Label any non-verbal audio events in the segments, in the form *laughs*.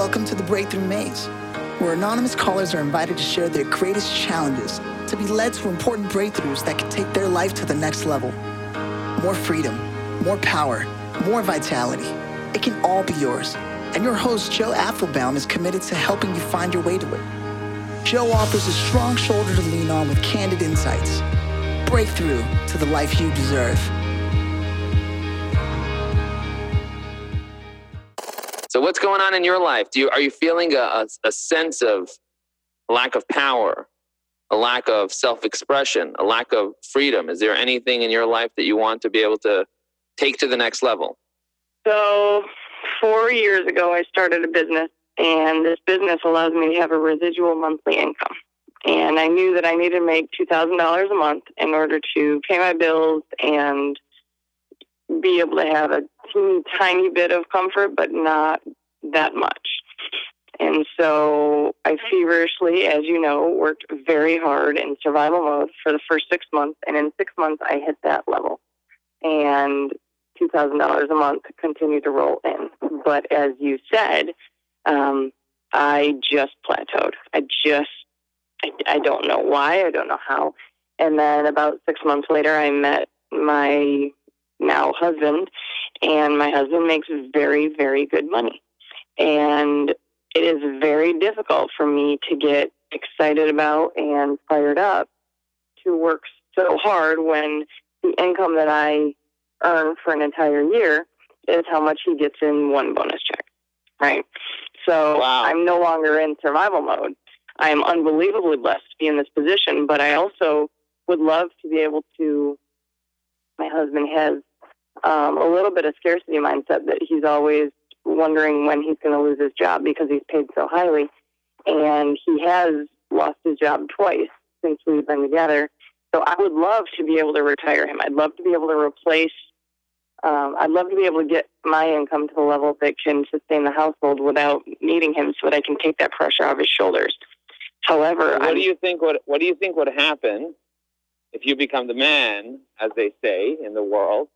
Welcome to the Breakthrough Maze, where anonymous callers are invited to share their greatest challenges to be led to important breakthroughs that can take their life to the next level. More freedom, more power, more vitality. It can all be yours. And your host, Joe Apfelbaum, is committed to helping you find your way to it. Joe offers a strong shoulder to lean on with candid insights. Breakthrough to the life you deserve. So, what's going on in your life? Do you are you feeling a, a, a sense of lack of power, a lack of self-expression, a lack of freedom? Is there anything in your life that you want to be able to take to the next level? So, four years ago, I started a business, and this business allows me to have a residual monthly income. And I knew that I needed to make $2,000 a month in order to pay my bills and be able to have a teeny tiny bit of comfort, but not that much. And so I feverishly, as you know, worked very hard in survival mode for the first six months. And in six months, I hit that level. And $2,000 a month continued to roll in. But as you said, um, I just plateaued. I just, I, I don't know why, I don't know how. And then about six months later, I met my now husband, and my husband makes very, very good money. And it is very difficult for me to get excited about and fired up to work so hard when the income that I earn for an entire year is how much he gets in one bonus check. Right. So Wow. I'm no longer in survival mode. I am unbelievably blessed to be in this position, but I also would love to be able to. My husband has um, a little bit of scarcity mindset that he's always wondering when he's going to lose his job because he's paid so highly. And he has lost his job twice since we've been together. So I would love to be able to retire him. I'd love to be able to replace, um, I'd love to be able to get my income to the level that can sustain the household without needing him so that I can take that pressure off his shoulders. However, What I'm, do you think would What do you think would happen if you become the man, as they say in the world?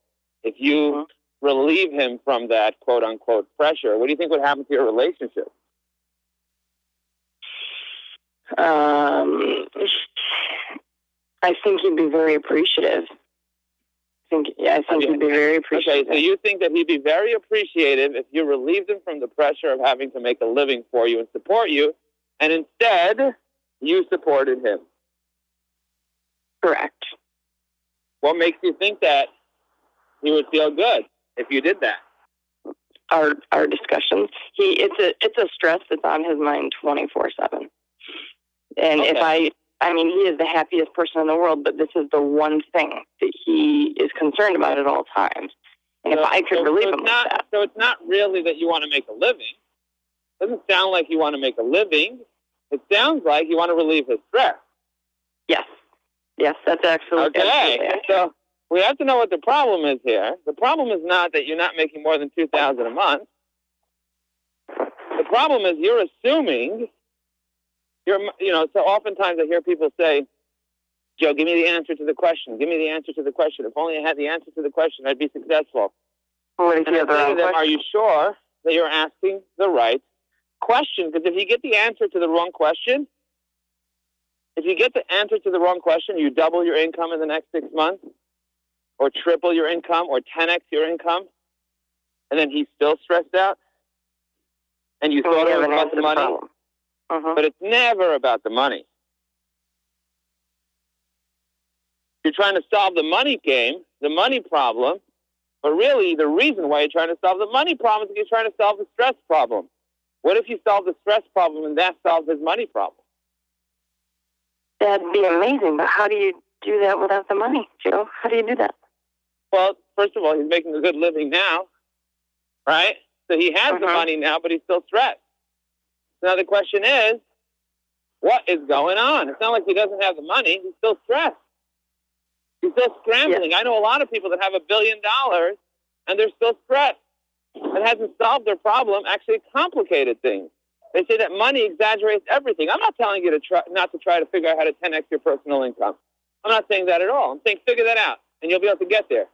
If you Mhm. relieve him from that quote unquote pressure, what do you think would happen to your relationship? Um, I think he'd be very appreciative. I think, yeah, I think Okay. he'd be very appreciative. Okay, appreciative. so you think that he'd be very appreciative if you relieved him from the pressure of having to make a living for you and support you, and instead you supported him. Correct. What makes you think that he would feel good if you did that? Our our discussions. He it's a it's a stress that's on his mind twenty four seven. And if I I mean he is the happiest person in the world, but this is the one thing that he is concerned about at all times. And if I could so- relieve so him not, that. So it's not really that you want to make a living. It doesn't sound like you want to make a living. It sounds like you want to relieve his stress. Yes. Yes, that's absolutely Okay, absolutely so we have to know what the problem is here. The problem is not that you're not making more than two thousand a month. The problem is you're assuming you're, you know. So oftentimes I hear people say, "Joe, give me the answer to the question. Give me the answer to the question. If only I had the answer to the question, I'd be successful." What is And the I other say them, are you sure that you're asking the right question? Because if you get the answer to the wrong question, if you get the answer to the wrong question, you double your income in the next six months, or triple your income, or 10x your income, and then he's still stressed out, and you And thought it was about the money. Mhm. but it's never about the money. You're trying to solve the money game, the money problem, but really the reason why you're trying to solve the money problem is you're trying to solve the stress problem. What if you solve the stress problem and that solves his money problem? That'd be amazing, but how do you do that without the money, Joe? How do you do that? Well, first of all, he's making a good living now, right? So he has the Mhm. money now, but he's still stressed. Now the question is, what is going on? It's not like he doesn't have the money; he's still stressed. He's still scrambling. I know a lot of people that have a billion dollars and they're still stressed. It hasn't solved their problem; actually, complicated things. They say that money exaggerates everything. I'm not telling you to try not to try to figure out how to 10x your personal income. I'm not saying that at all. I'm saying figure that out, and you'll be able to get there.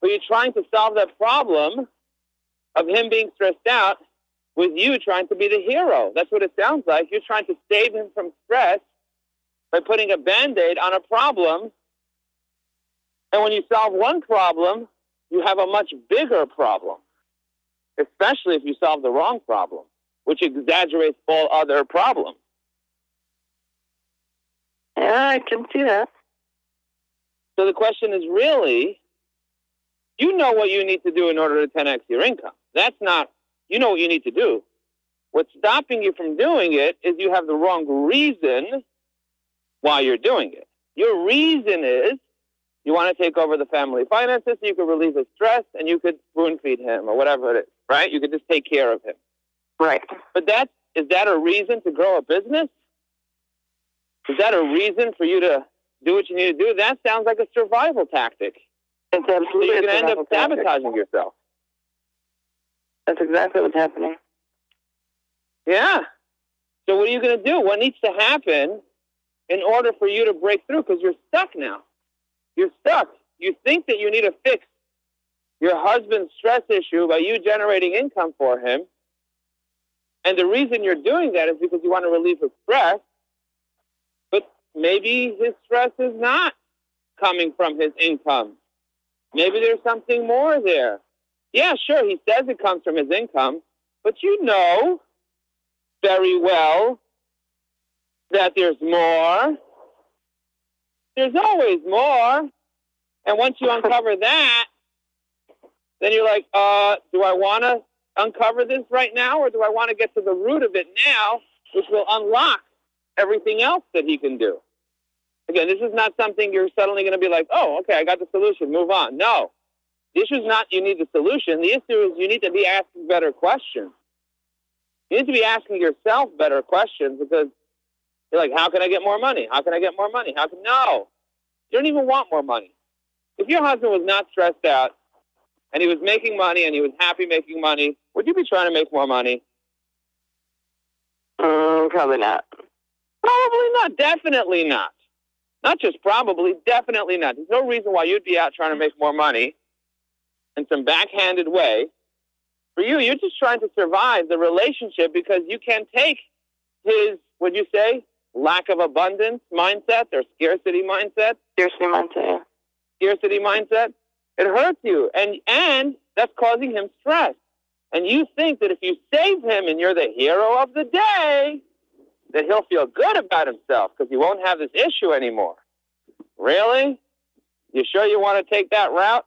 But you're trying to solve that problem of him being stressed out with you trying to be the hero. That's what it sounds like. You're trying to save him from stress by putting a band aid on a problem. And when you solve one problem, you have a much bigger problem, especially if you solve the wrong problem, which exaggerates all other problems. Yeah, I can see that. So the question is really, you know what you need to do in order to 10x your income. That's not, you know what you need to do. What's stopping you from doing it is you have the wrong reason why you're doing it. Your reason is you want to take over the family finances so you could relieve his stress and you could spoon feed him or whatever it is, right? You could just take care of him. Right. But that is that a reason to grow a business? Is that a reason for you to do what you need to do? That sounds like a survival tactic. It's So absolutely you're going to end up sabotaging yourself. That's exactly what's happening. Yeah. So what are you going to do? What needs to happen in order for you to break through? Because you're stuck now. You're stuck. You think that you need to fix your husband's stress issue by you generating income for him. And the reason you're doing that is because you want to relieve his stress. But maybe his stress is not coming from his income. Maybe there's something more there. Yeah, sure, he says it comes from his income, but you know very well that there's more. There's always more. And once you uncover that, then you're like, uh, do I want to uncover this right now or do I want to get to the root of it now, which will unlock everything else that he can do? Again, this is not something you're suddenly going to be like, oh, okay, I got the solution, move on. No. The issue is not you need the solution. The issue is you need to be asking better questions. You need to be asking yourself better questions because you're like, how can I get more money? How can I get more money? How can no? You don't even want more money. If your husband was not stressed out and he was making money and he was happy making money, would you be trying to make more money? Mm, probably not. Probably not. Definitely not. Not just probably, definitely not. There's no reason why you'd be out trying to make more money in some backhanded way. For you, you're just trying to survive the relationship because you can't take his, would you say, lack of abundance mindset or scarcity mindset, Seriously, mindset. scarcity mindset. It hurts you, and and that's causing him stress. And you think that if you save him and you're the hero of the day, that he'll feel good about himself because he won't have this issue anymore. Really? You sure you want to take that route?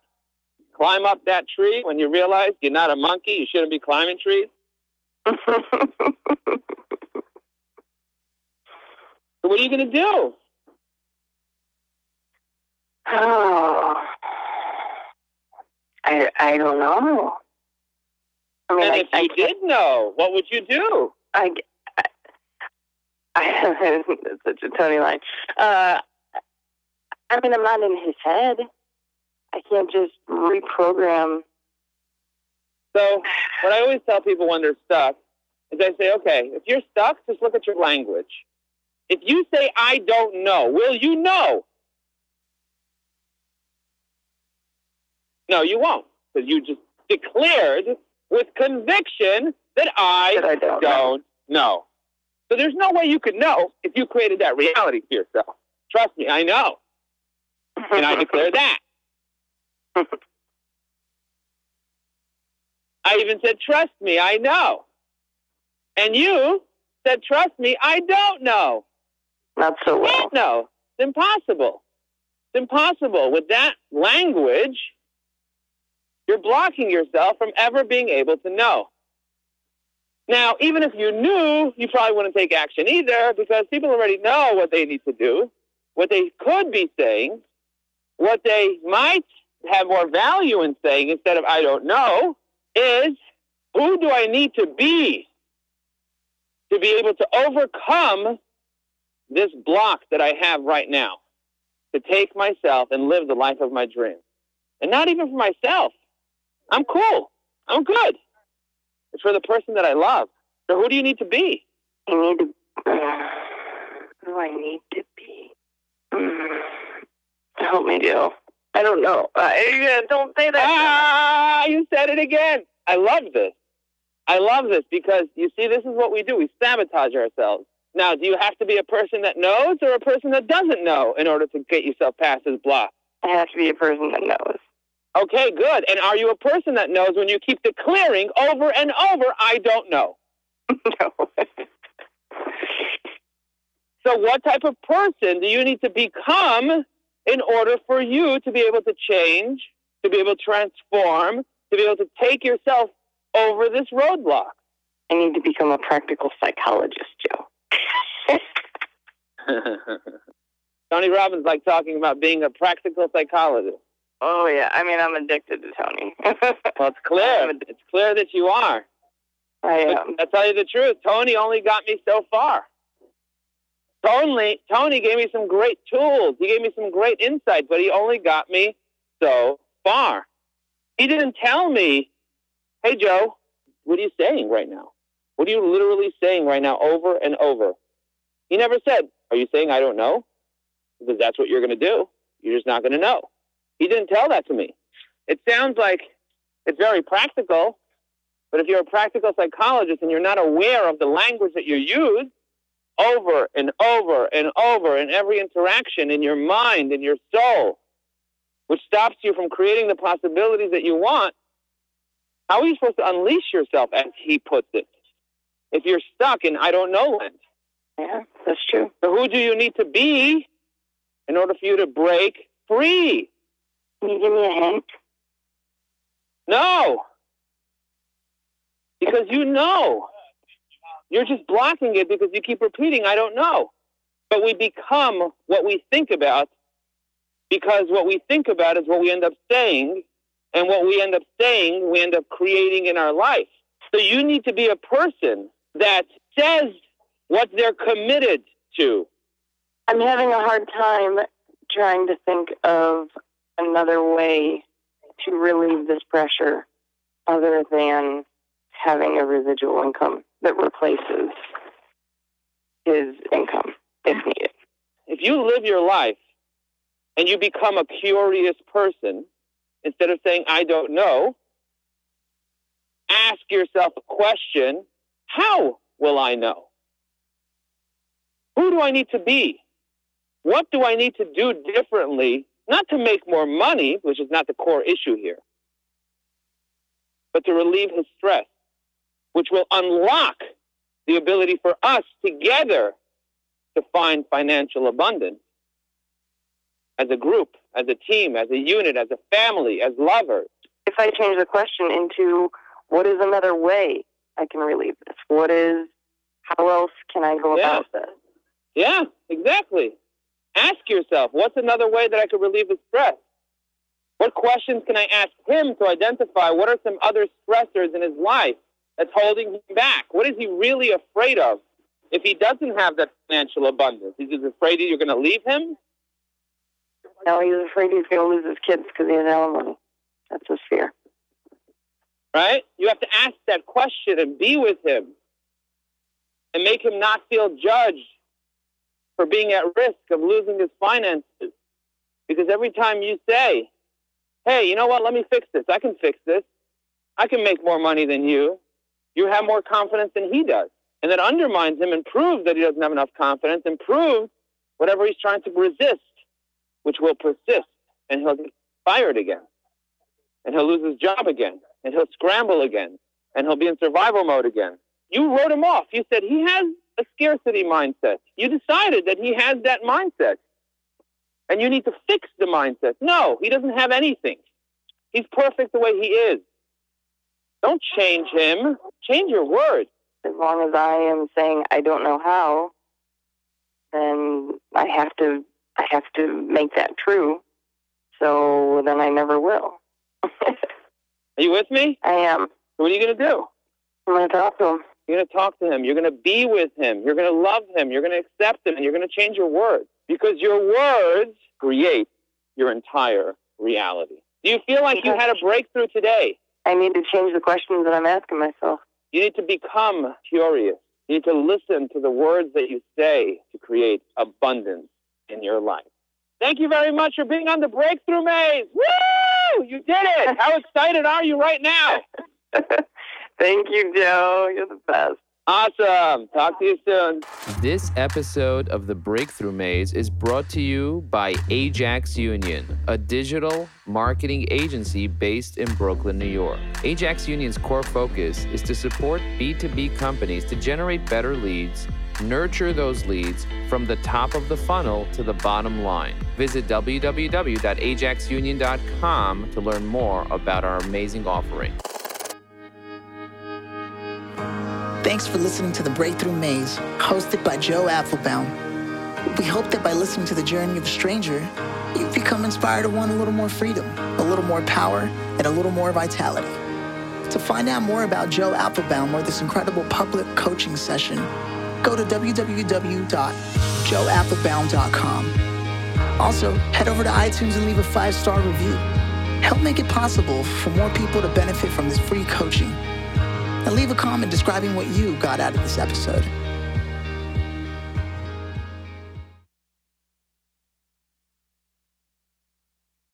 Climb up that tree when you realize you're not a monkey, you shouldn't be climbing trees? So *laughs* what are you going to do? oh, *sighs* I I don't know. I mean, And I, if I you can't- did know, what would you do? I, I, I *laughs* such a Tony line. Uh, I mean, I'm not in his head. I can't just reprogram. So what I always tell people when they're stuck is I say, okay, if you're stuck, just look at your language. If you say, I don't know, will you know? No, you won't, because you just declared with conviction that I That I don't don't know. So there's no way you could know if you created that reality for yourself. Trust me, I know. And I declare that. I even said, trust me, I know. And you said, trust me, I don't know. Not so well. can't know. It's impossible. It's impossible. With that language, you're blocking yourself from ever being able to know. Now, even if you knew, you probably wouldn't take action either because people already know what they need to do, what they could be saying, what they might have more value in saying instead of I don't know is who do I need to be to be able to overcome this block that I have right now to take myself and live the life of my dreams. And not even for myself. I'm cool. I'm good. It's for the person that I love. So who do you need to be? I need to. who do I need to be? Mm, help me, Joe. I don't know. I, uh, don't say that. Ah, you said it again. I love this. I love this because you see, this is what we do. We sabotage ourselves. Now, do you have to be a person that knows or a person that doesn't know in order to get yourself past this block? I have to be a person that knows. Okay, good. And are you a person that knows when you keep declaring over and over, I don't know? *laughs* no. *laughs* so, what type of person do you need to become in order for you to be able to change, to be able to transform, to be able to take yourself over this roadblock? I need to become a practical psychologist, Joe. *laughs* Tony Robbins like talking about being a practical psychologist. Oh yeah, I mean I'm addicted to Tony. *laughs* well, it's clear. It's clear that you are. I am. But I'll tell you the truth. Tony only got me so far. Tony, Tony gave me some great tools. He gave me some great insight, but he only got me so far. He didn't tell me, "Hey Joe, what are you saying right now? What are you literally saying right now, over and over?" He never said, "Are you saying I don't know?" Because that's what you're going to do. You're just not going to know. He didn't tell that to me. It sounds like it's very practical, but if you're a practical psychologist and you're not aware of the language that you use over and over and over in every interaction in your mind and your soul, which stops you from creating the possibilities that you want, how are you supposed to unleash yourself, as he puts it, if you're stuck in I don't know land? Yeah, that's true. So who do you need to be in order for you to break free? Can you give me a hint? No. Because you know. You're just blocking it because you keep repeating, I don't know. But we become what we think about because what we think about is what we end up saying. And what we end up saying, we end up creating in our life. So you need to be a person that says what they're committed to. I'm having a hard time trying to think of another way to relieve this pressure other than having a residual income that replaces his income if needed. If you live your life and you become a curious person, instead of saying, I don't know, ask yourself a question how will I know? Who do I need to be? What do I need to do differently not to make more money, which is not the core issue here, but to relieve his stress, which will unlock the ability for us together to find financial abundance as a group, as a team, as a unit, as a family, as lovers. If I change the question into what is another way I can relieve this? What is, how else can I go Yeah. about this? Yeah, exactly. Ask yourself, what's another way that I could relieve the stress? What questions can I ask him to identify what are some other stressors in his life that's holding him back? What is he really afraid of if he doesn't have that financial abundance? He's afraid that you're going to leave him? No, he's afraid he's going to lose his kids because he has alimony. That's his fear. right? You have to ask that question and be with him and make him not feel judged for being at risk of losing his finances. Because every time you say, hey, you know what, let me fix this, I can fix this, I can make more money than you, you have more confidence than he does. And that undermines him and proves that he doesn't have enough confidence and proves whatever he's trying to resist, which will persist, and he'll get fired again and he'll lose his job again, and he'll scramble again, and he'll be in survival mode again. You wrote him off. You said he has a scarcity mindset. You decided that he has that mindset, and you need to fix the mindset. No, he doesn't have anything. He's perfect the way he is. Don't change him. Change your words. As long as I am saying I don't know how, then I have to I have to make that true. So then I never will. *laughs* Are you with me? I am. What are you going to do? I'm going to talk to him. You're going to talk to him. You're going to be with him. You're going to love him. You're going to accept him. And you're going to change your words because your words create your entire reality. Do you feel like you had a breakthrough today? I need to change the questions that I'm asking myself. You need to become curious. You need to listen to the words that you say to create abundance in your life. Thank you very much for being on the Breakthrough Maze. Woo! You did it! How excited are you right now? *laughs* Thank you, Joe. You're the best. Awesome. Talk to you soon. This episode of The Breakthrough Maze is brought to you by Ajax Union, a digital marketing agency based in Brooklyn, New York. Ajax Union's core focus is to support B2B companies to generate better leads, nurture those leads from the top of the funnel to the bottom line. Visit www.ajaxunion.com to learn more about our amazing offering. Thanks for listening to The Breakthrough Maze, hosted by Joe Apfelbaum. We hope that by listening to the journey of a stranger, you've become inspired to want a little more freedom, a little more power, and a little more vitality. To find out more about Joe Apfelbaum or this incredible public coaching session, go to www.joeapfelbaum.com. Also, head over to iTunes and leave a five-star review. Help make it possible for more people to benefit from this free coaching. And leave a comment describing what you got out of this episode.